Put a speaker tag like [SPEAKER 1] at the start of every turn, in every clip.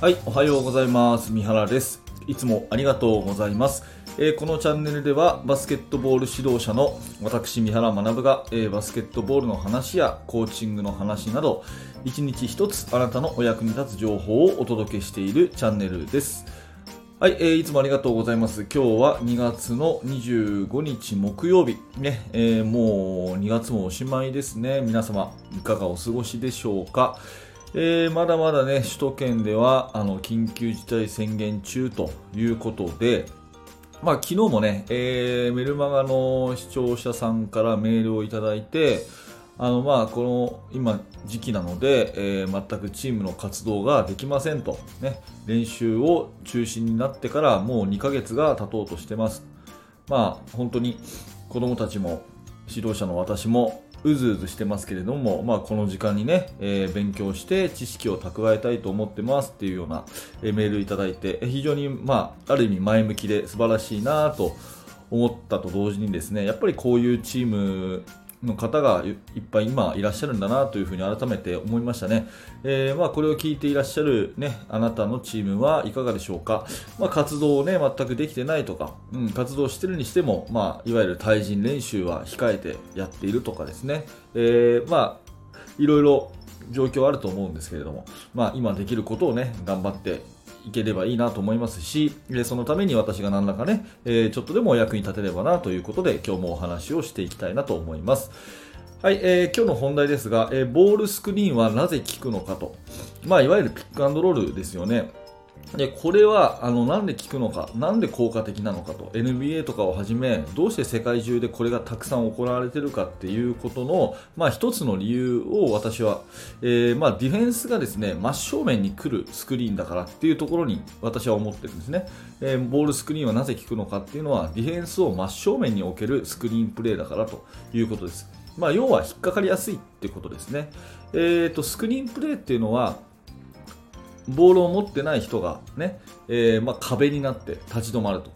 [SPEAKER 1] はい、おはようございます。三原です。いつもありがとうございます。えーこのチャンネルではバスケットボール指導者の私三原学が、えーバスケットボールの話やコーチングの話など一日一つあなたのお役に立つ情報をお届けしているチャンネルです。はい、えーいつもありがとうございます。今日は2月の25日木曜日。ね、えーもう2月もおしまいですね。皆様、いかがお過ごしでしょうか？えーまだまだね、首都圏では、あの、緊急事態宣言中ということで、まあ、昨日もね、えーメルマガの視聴者さんからメールをいただいて、あの、まあ、この今時期なので、えー全くチームの活動ができませんと、ね、練習を中止になってからもう2ヶ月が経とうとしてます。まあ、本当に子供たちも指導者の私もうずうずしてますけれども、まあ、この時間にね、えー勉強して知識を蓄えたいと思ってますっていうような、えメールいただいて、非常に、まあ、ある意味前向きで素晴らしいなと思ったと同時にですね、やっぱりこういうチームの方がいっぱい今いらっしゃるんだなというふうに改めて思いましたね。えーまあ、これを聞いていらっしゃる、ね、あなたのチームはいかがでしょうか。まあ、活動をね、全くできてないとか、うん、活動してるにしても、まあ、いわゆる対人練習は控えてやっているとかですね。えーまあ、いろいろ状況あると思うんですけれども、まあ、今できることをね、頑張っていければいいなと思いますし、そのために私が何らかね、ちょっとでもお役に立てればなということで、今日もお話をしていきたいなと思います。はい、えー今日の本題ですが、えーボールスクリーンはなぜ効くのかと。まあ、いわゆるピックアンドロールですよね。で、これは、あの、なんで効くのか、なんで効果的なのかと、NBA とかをはじめ、どうして世界中でこれがたくさん行われているかっていうことの、まあ、一つの理由を私は、えーまあ、ディフェンスがですね、真正面に来るスクリーンだからっていうところに私は思ってるんですね。えーボールスクリーンはなぜ効くのかっていうのは、ディフェンスを真正面に置けるスクリーンプレーだからということです。まあ、要は引っかかりやすいってことですね。えーと、スクリーンプレーっていうのは、ボールを持ってない人がね、えーまあ、壁になって立ち止まると。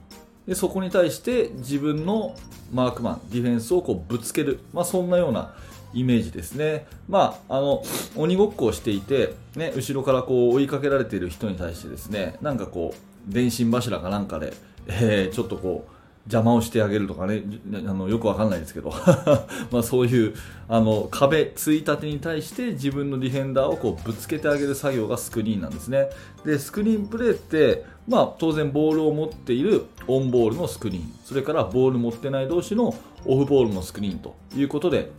[SPEAKER 1] で、そこに対して自分のマークマン、ディフェンスをこうぶつける。まあ、そんなようなイメージですね。まあ、あの、鬼ごっこをしていて、ね、後ろからこう追いかけられている人に対してですね、なんかこう、電信柱かなんかで、えーちょっとこう、邪魔をしてあげるとかね、あのよくわかんないですけど、まあそういうあの壁、ついたてに対して自分のディフェンダーをこうぶつけてあげる作業がスクリーンなんですね。で、スクリーンプレーって、まあ当然ボールを持っているオンボールのスクリーン、それからボール持ってない同士のオフボールのスクリーンということで、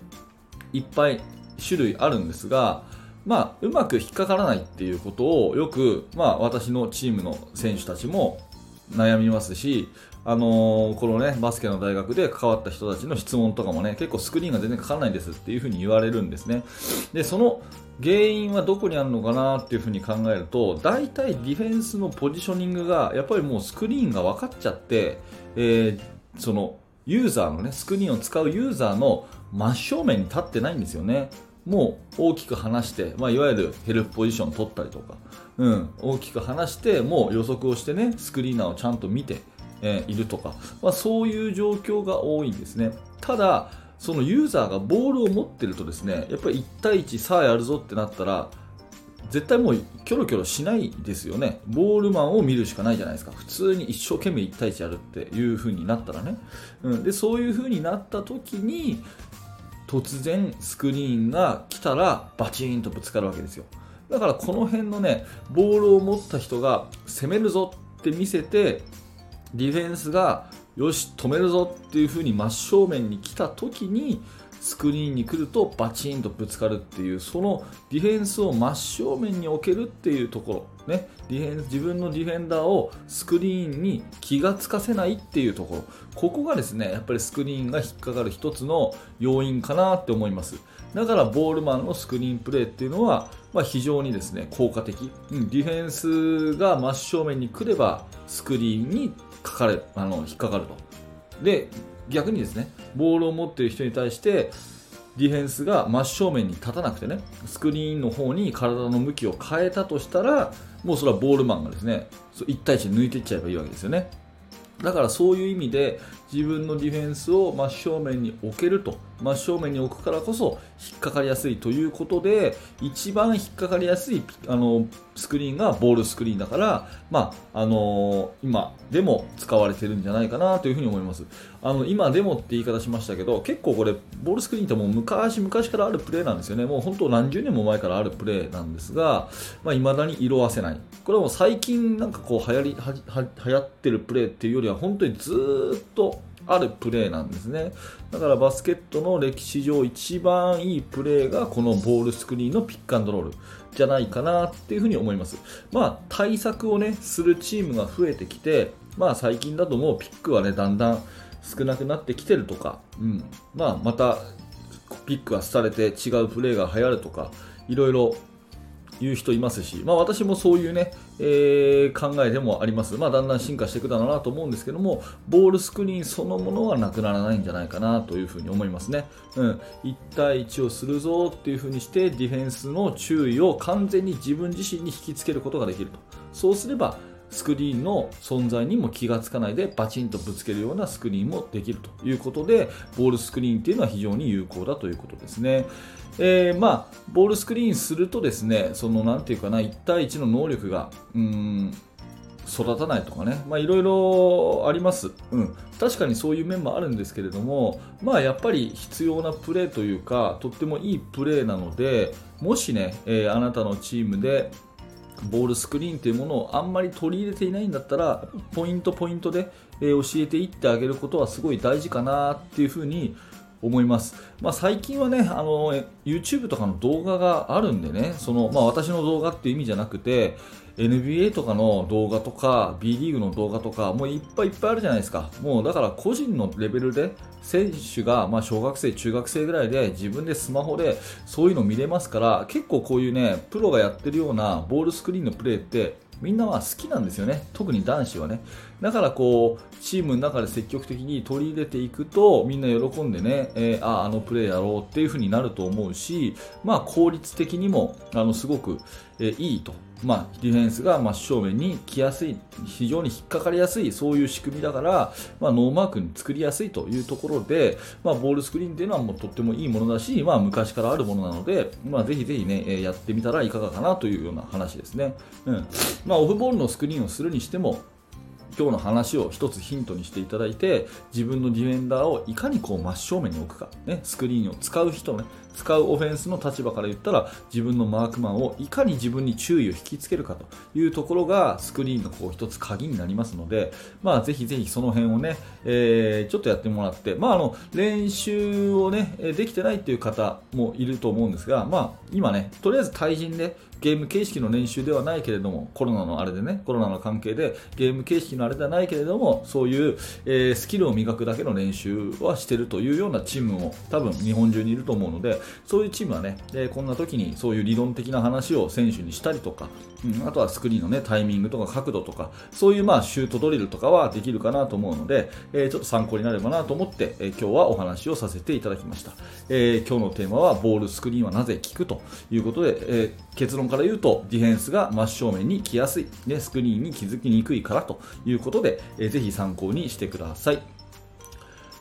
[SPEAKER 1] いっぱい種類あるんですが、まあ、うまく引っかからないっていうことをよく、まあ、私のチームの選手たちも悩みますし、あのーこのね、バスケの大学で関わった人たちの質問とかもね、結構スクリーンが全然かからないですっていうふうに言われるんですね。で、その原因はどこにあるのかなっていうふうに考えると、大体ディフェンスのポジショニングが、やっぱりもうスクリーンが分かっちゃって、えーその、ユーザーのね、スクリーンを使うユーザーの真正面に立ってないんですよね。もう大きく離して、まあ、いわゆるヘルプポジション取ったりとか、うん、大きく離して、もう予測をしてね、スクリーナーをちゃんと見て、えいるとか、まあ、そういう状況が多いんですね。ただ、そのユーザーがボールを持ってるとですね、やっぱり1対1さあやるぞってなったら、絶対もうキョロキョロしないですよね。ボールマンを見るしかないじゃないですか。普通に一生懸命1対1やるっていう風になったらね。うん、で、そういう風になった時に、突然スクリーンが来たらバチーンとぶつかるわけですよ。だからこの辺のね、ボールを持った人が攻めるぞって見せて、ディフェンスがよし止めるぞっていう風に真正面に来た時にスクリーンに来るとバチンとぶつかるっていうそのディフェンスを真正面に置けるっていうところ、ね、ディフェンス自分のディフェンダーをスクリーンに気がつかせないっていうところ。ここがですねやっぱりスクリーンが引っかかる一つの要因かなって思います。だからボールマンのスクリーンプレーっていうのは、まあ、非常にですね効果的、うん、ディフェンスが真正面に来ればスクリーンにかかるあの引っかかると。で逆にですねボールを持っている人に対してディフェンスが真正面に立たなくてねスクリーンの方に体の向きを変えたとしたらもうそれはボールマンがですね1対1で抜いていっちゃえばいいわけですよね。だからそういう意味で自分のディフェンスを真正面に置けると。真正面に置くからこそ引っかかりやすいということで一番引っかかりやすいあのスクリーンがボールスクリーンだから、まああのー、今でも使われてるんじゃないかなというふうに思います。あの今でもって言い方しましたけど結構これボールスクリーンってもう昔昔からあるプレーなんですよね。もう本当何十年も前からあるプレーなんですがい、まあ、未だに色あせない。これはもう最近なんかこう流行りはは流行ってるプレーっていうよりは本当にずっとあるプレーなんですね。だからバスケットの歴史上一番いいプレーがこのボールスクリーンのピックアンドロールじゃないかなっていうふうに思います。まあ対策をねするチームが増えてきてまあ最近だともうピックはねだんだん少なくなってきてるとか、うん。まあ、またピックがされて違うプレーが流行るとかいろいろいう人いますし、まあ、私もそういうね、えー、考えでもあります、まあ、だんだん進化していくだろうなと思うんですけども、ボールスクリーンそのものはなくならないんじゃないかなというふうに思いますね。うん、1対1をするぞっていうふうにして、ディフェンスの注意を完全に自分自身に引きつけることができると。そうすれば、スクリーンの存在にも気がつかないでバチンとぶつけるようなスクリーンもできるということでボールスクリーンっていうのは非常に有効だということですね。えー、まあ、ボールスクリーンするとですね、そのなんていうかな、1対1の能力が、うん、育たないとかね、まあいろいろあります。うん。確かにそういう面もあるんですけれども、まあやっぱり必要なプレーというか、とってもいいプレーなので、もしね、えー、あなたのチームで、ボールスクリーンというものをあんまり取り入れていないんだったらポイントポイントで、え教えていってあげることはすごい大事かなっていうふうに思います、まあ、最近はねあの YouTube とかの動画があるんでねその、まあ、私の動画っていう意味じゃなくて NBA とかの動画とか B リーグの動画とかもういっぱいいっぱいあるじゃないですか。もうだから個人のレベルで選手がまあ小学生中学生ぐらいで自分でスマホでそういうの見れますから結構こういうねプロがやってるようなボールスクリーンのプレーってみんなは好きなんですよね。特に男子はね。だからこうチームの中で積極的に取り入れていくとみんな喜んでね、えー、ああのプレーやろうっていう風になると思うしまあ効率的にもあのすごく、えー、いいと。まあ、ディフェンスが真正面に来やすい、非常に引っかかりやすい、そういう仕組みだから、まあ、ノーマークに作りやすいというところで、まあ、ボールスクリーンというのはもうとってもいいものだし、まあ、昔からあるものなので、まあ、ぜひぜひね、やってみたらいかがかなというような話ですね。うんまあ、オフボールのスクリーンをするにしても、今日の話を一つヒントにしていただいて自分のディフェンダーをいかにこう真正面に置くか、ね、スクリーンを使う人ね使うオフェンスの立場から言ったら自分のマークマンをいかに自分に注意を引きつけるかと。いうところがスクリーンのこう一つ鍵になりますので、まあ、ぜひぜひその辺をね、えー、ちょっとやってもらって、まあ、あの練習をねできてないっていう方もいると思うんですが、まあ、今ねとりあえず対人でゲーム形式の練習ではないけれどもコロナのあれでねコロナの関係でゲーム形式のあれではないけれどもそういう、えー、スキルを磨くだけの練習はしてるというようなチームも多分日本中にいると思うのでそういうチームはね、でこんな時にそういう理論的な話を選手にしたりとか、うん、あとはスクリーンの、ね、タイミングとか角度とか、そういうまあシュートドリルとかはできるかなと思うので、えー、ちょっと参考になればなと思って、え、今日はお話をさせていただきました。えー、今日のテーマはボールスクリーンはなぜ効くということで、え結論から言うとディフェンスが真正面に来やすい、ね、スクリーンに気づきにくいからということで、えー、ぜひ参考にしてください。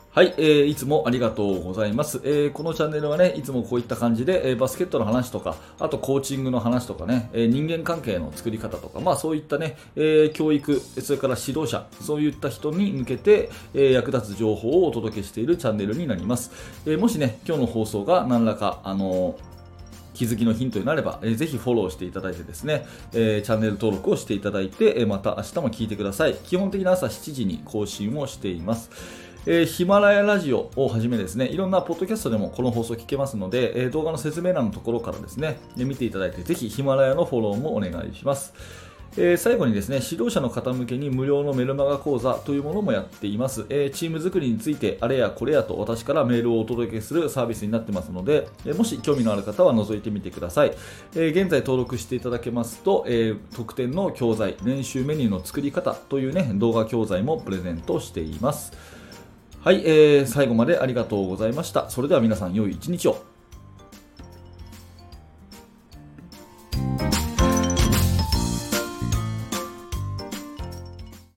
[SPEAKER 1] はい、えー、いつもありがとうございます、えー、このチャンネルはね、いつもこういった感じで、えー、バスケットの話とか、あとコーチングの話とかね、えー、人間関係の作り方とか、まあそういったね、え、教育、それから指導者、そういった人に向けて、え、役立つ情報をお届けしているチャンネルになります。え、もしね、今日の放送が何らか、あの気づきのヒントになれば、えー、ぜひフォローしていただいてですね、えー、チャンネル登録をしていただいて、え、また明日も聞いてください。基本的な朝7時に更新をしています。えー、ヒマラヤラジオをはじめですね、いろんなポッドキャストでもこの放送聞けますので、えー、動画の説明欄のところからですね、見ていただいて、ぜひヒマラヤのフォローもお願いします。えー、最後にですね指導者の方向けに無料のメルマガ講座というものもやっています、えー、チーム作りについてあれやこれやと私からメールをお届けするサービスになってますので、えー、もし興味のある方は覗いてみてください、え現在登録していただけますと、え特典の教材練習メニューの作り方というね動画教材もプレゼントしていますはい、えー、最後までありがとうございました。それでは皆さん良い一日を。